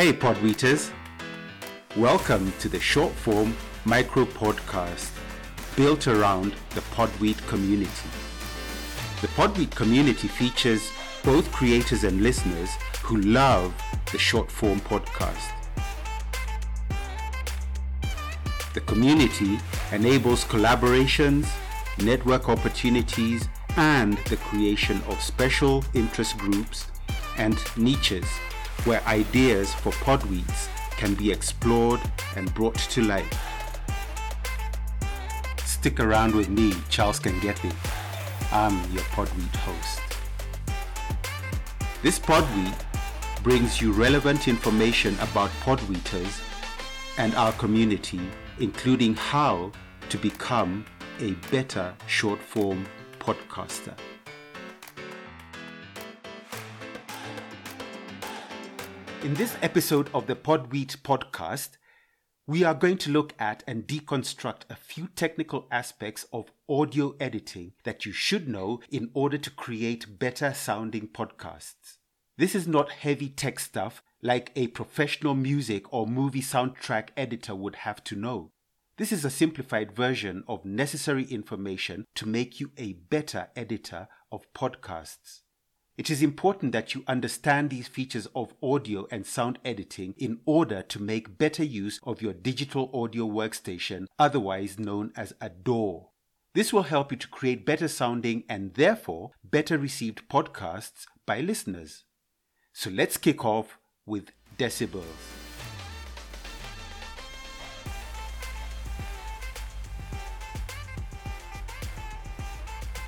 Hey, Podweeters! Welcome to the short form micro podcast built around the Podweet community. The Podweet community features both creators and listeners who love the short form podcast. The community enables collaborations, network opportunities, and the creation of special interest groups and niches where ideas for podweets can be explored and brought to life. Stick around with me, Charles Kangethe. I'm your podweet host. This podweet brings you relevant information about podweeters and our community, including how to become a better short form podcaster. In this episode of the Podweet podcast, we are going to look at and deconstruct a few technical aspects of audio editing that you should know in order to create better sounding podcasts. This is not heavy tech stuff like a professional music or movie soundtrack editor would have to know. This is a simplified version of necessary information to make you a better editor of podcasts. It is important that you understand these features of audio and sound editing in order to make better use of your digital audio workstation, otherwise known as a DAW. This will help you to create better sounding and therefore better received podcasts by listeners. So let's kick off with decibels.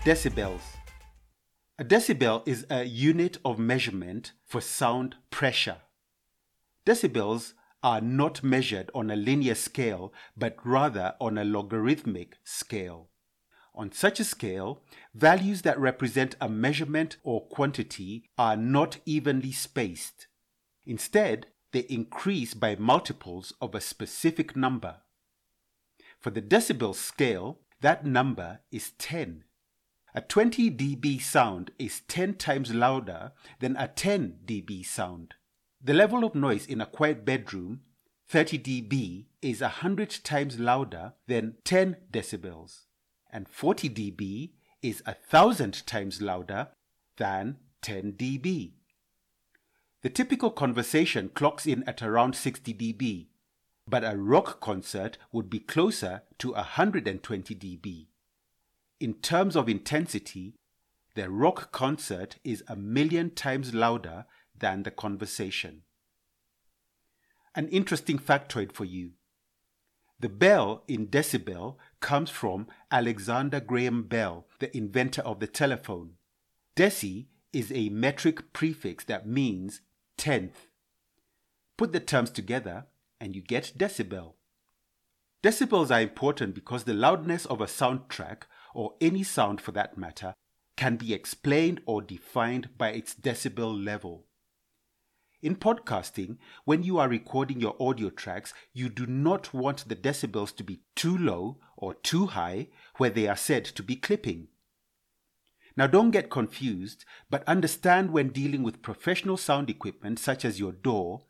Decibels. A decibel is a unit of measurement for sound pressure. Decibels are not measured on a linear scale, but rather on a logarithmic scale. On such a scale, values that represent a measurement or quantity are not evenly spaced. Instead, they increase by multiples of a specific number. For the decibel scale, that number is 10. A 20 dB sound is 10 times louder than a 10 dB sound. The level of noise in a quiet bedroom, 30 dB, is 100 times louder than 10 decibels, and 40 dB is 1000 times louder than 10 dB. The typical conversation clocks in at around 60 dB, but a rock concert would be closer to 120 dB. In terms of intensity, the rock concert is a million times louder than the conversation. An interesting factoid for you. The bell in decibel comes from Alexander Graham Bell, the inventor of the telephone. Deci is a metric prefix that means tenth. Put the terms together and you get decibel. Decibels are important because the loudness of a soundtrack or any sound for that matter, can be explained or defined by its decibel level. In podcasting, when you are recording your audio tracks, you do not want the decibels to be too low or too high where they are said to be clipping. Now, don't get confused, but understand when dealing with professional sound equipment such as your DAW,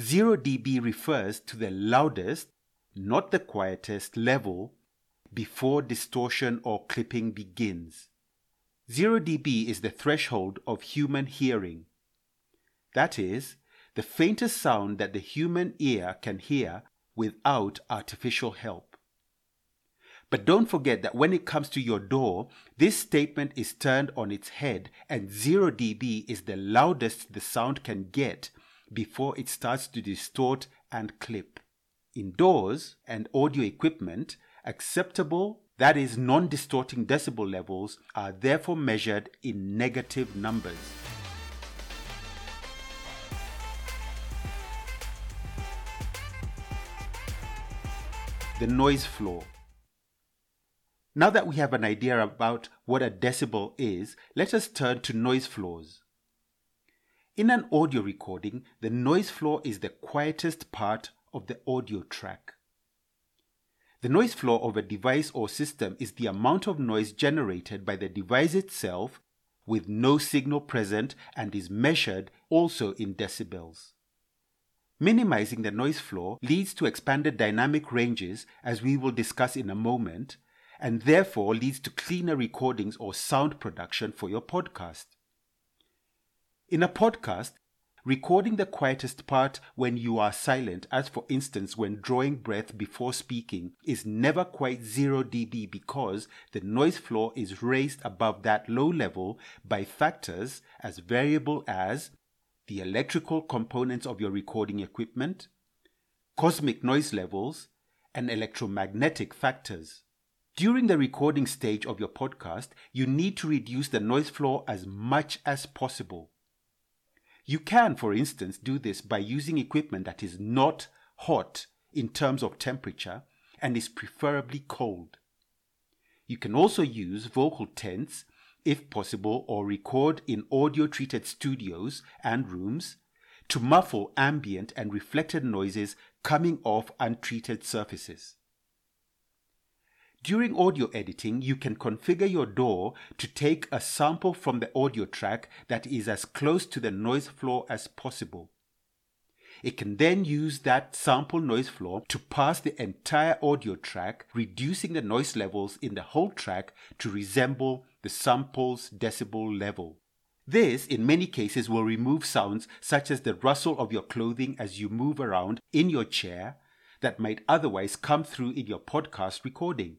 0 dB refers to the loudest, not the quietest level before distortion or clipping begins. 0 dB is the threshold of human hearing. That is, the faintest sound that the human ear can hear without artificial help. But don't forget that when it comes to your DAW, this statement is turned on its head and 0 dB is the loudest the sound can get before it starts to distort and clip. In DAWs and audio equipment, Acceptable, that is, non distorting decibel levels, are therefore measured in negative numbers. The noise floor. Now that we have an idea about what a decibel is, let us turn to noise floors. In an audio recording, the noise floor is the quietest part of the audio track. The noise floor of a device or system is the amount of noise generated by the device itself with no signal present and is measured also in decibels. Minimizing the noise floor leads to expanded dynamic ranges, as we will discuss in a moment, and therefore leads to cleaner recordings or sound production for your podcast. In a podcast, recording the quietest part when you are silent, as for instance when drawing breath before speaking, is never quite 0 dB because the noise floor is raised above that low level by factors as variable as the electrical components of your recording equipment, cosmic noise levels, and electromagnetic factors. During the recording stage of your podcast, you need to reduce the noise floor as much as possible. You can, for instance, do this by using equipment that is not hot in terms of temperature and is preferably cold. You can also use vocal tents if possible, or record in audio treated studios and rooms to muffle ambient and reflected noises coming off untreated surfaces. During audio editing, you can configure your DAW to take a sample from the audio track that is as close to the noise floor as possible. It can then use that sample noise floor to pass the entire audio track, reducing the noise levels in the whole track to resemble the sample's decibel level. This, in many cases, will remove sounds such as the rustle of your clothing as you move around in your chair that might otherwise come through in your podcast recording.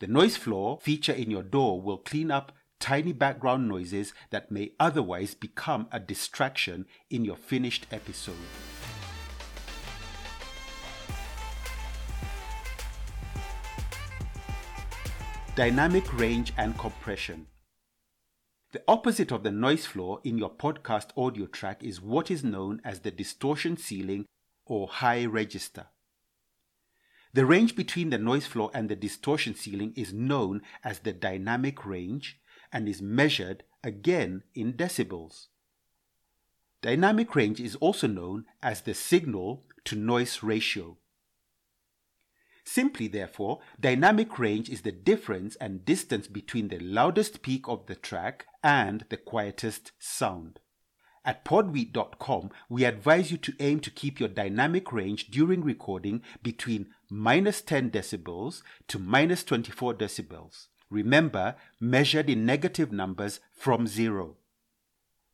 The noise floor feature in your DAW will clean up tiny background noises that may otherwise become a distraction in your finished episode. Dynamic range and compression. The opposite of the noise floor in your podcast audio track is what is known as the distortion ceiling or high register. The range between the noise floor and the distortion ceiling is known as the dynamic range and is measured again in decibels. Dynamic range is also known as the signal to noise ratio. Simply, therefore, dynamic range is the difference and distance between the loudest peak of the track and the quietest sound. At podweet.com, we advise you to aim to keep your dynamic range during recording between minus 10 decibels to minus 24 decibels. Remember, measured in negative numbers from zero.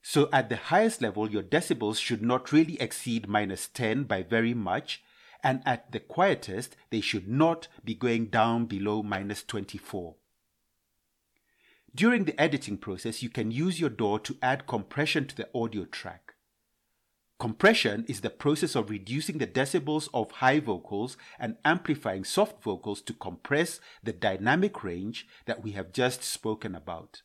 So at the highest level, your decibels should not really exceed minus 10 by very much, and at the quietest, they should not be going down below minus 24. During the editing process, you can use your DAW to add compression to the audio track. Compression is the process of reducing the decibels of high vocals and amplifying soft vocals to compress the dynamic range that we have just spoken about.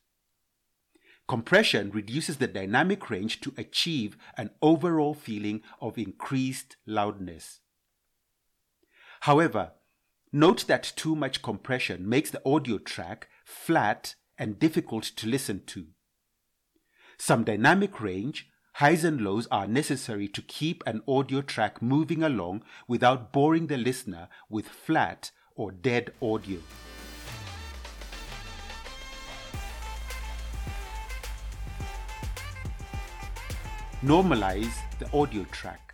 Compression reduces the dynamic range to achieve an overall feeling of increased loudness. However, note that too much compression makes the audio track flat and difficult to listen to. Some dynamic range, highs and lows are necessary to keep an audio track moving along without boring the listener with flat or dead audio. Normalize the audio track.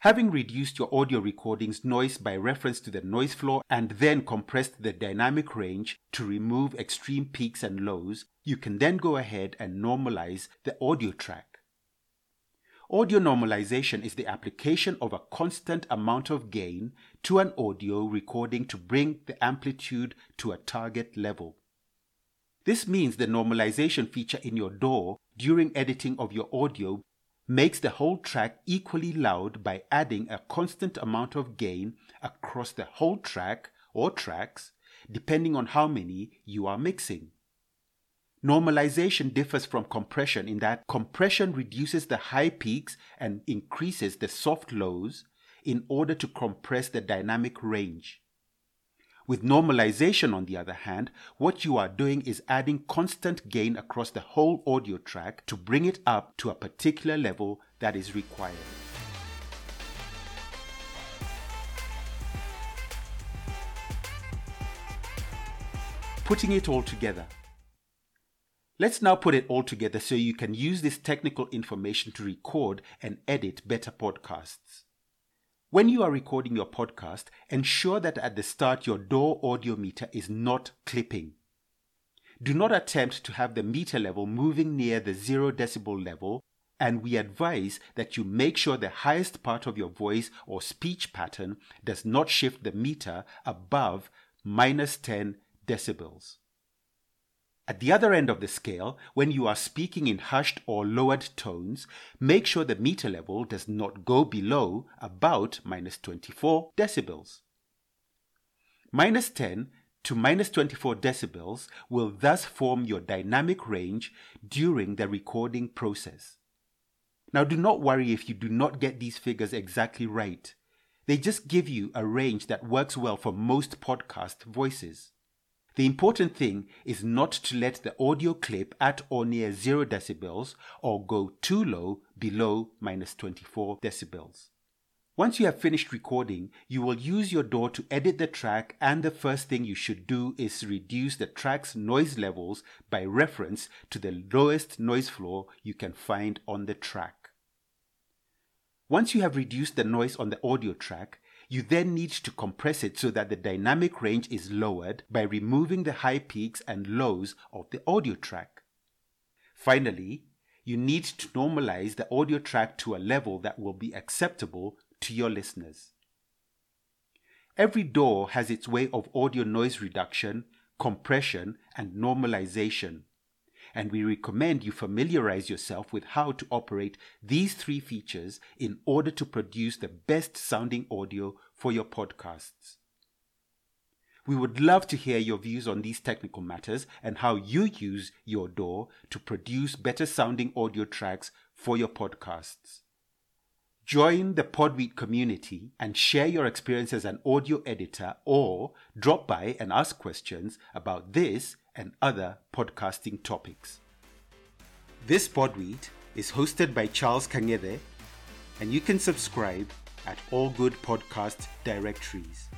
Having reduced your audio recording's noise by reference to the noise floor and then compressed the dynamic range to remove extreme peaks and lows, you can then go ahead and normalize the audio track. Audio normalization is the application of a constant amount of gain to an audio recording to bring the amplitude to a target level. This means the normalization feature in your DAW during editing of your audio makes the whole track equally loud by adding a constant amount of gain across the whole track or tracks, depending on how many you are mixing. Normalization differs from compression in that compression reduces the high peaks and increases the soft lows in order to compress the dynamic range. With normalization, on the other hand, what you are doing is adding constant gain across the whole audio track to bring it up to a particular level that is required. Putting it all together. Let's now put it all together so you can use this technical information to record and edit better podcasts. When you are recording your podcast, ensure that at the start your DAW audio meter is not clipping. Do not attempt to have the meter level moving near the 0 decibel level, and we advise that you make sure the highest part of your voice or speech pattern does not shift the meter above minus 10 decibels. At the other end of the scale, when you are speaking in hushed or lowered tones, make sure the meter level does not go below about minus 24 decibels. Minus 10 to minus 24 decibels will thus form your dynamic range during the recording process. Now, do not worry if you do not get these figures exactly right. They just give you a range that works well for most podcast voices. The important thing is not to let the audio clip at or near 0 decibels or go too low below minus 24 decibels. Once you have finished recording, you will use your DAW to edit the track and the first thing you should do is reduce the track's noise levels by reference to the lowest noise floor you can find on the track. Once you have reduced the noise on the audio track, you then need to compress it so that the dynamic range is lowered by removing the high peaks and lows of the audio track. Finally, you need to normalize the audio track to a level that will be acceptable to your listeners. Every DAW has its way of audio noise reduction, compression, and normalization and we recommend you familiarize yourself with how to operate these three features in order to produce the best sounding audio for your podcasts. We would love to hear your views on these technical matters and how you use your DAW to produce better sounding audio tracks for your podcasts. Join the Podweet community and share your experience as an audio editor or drop by and ask questions about this and other podcasting topics. This Podweet is hosted by Charles Kangethe and you can subscribe at all good podcast directories.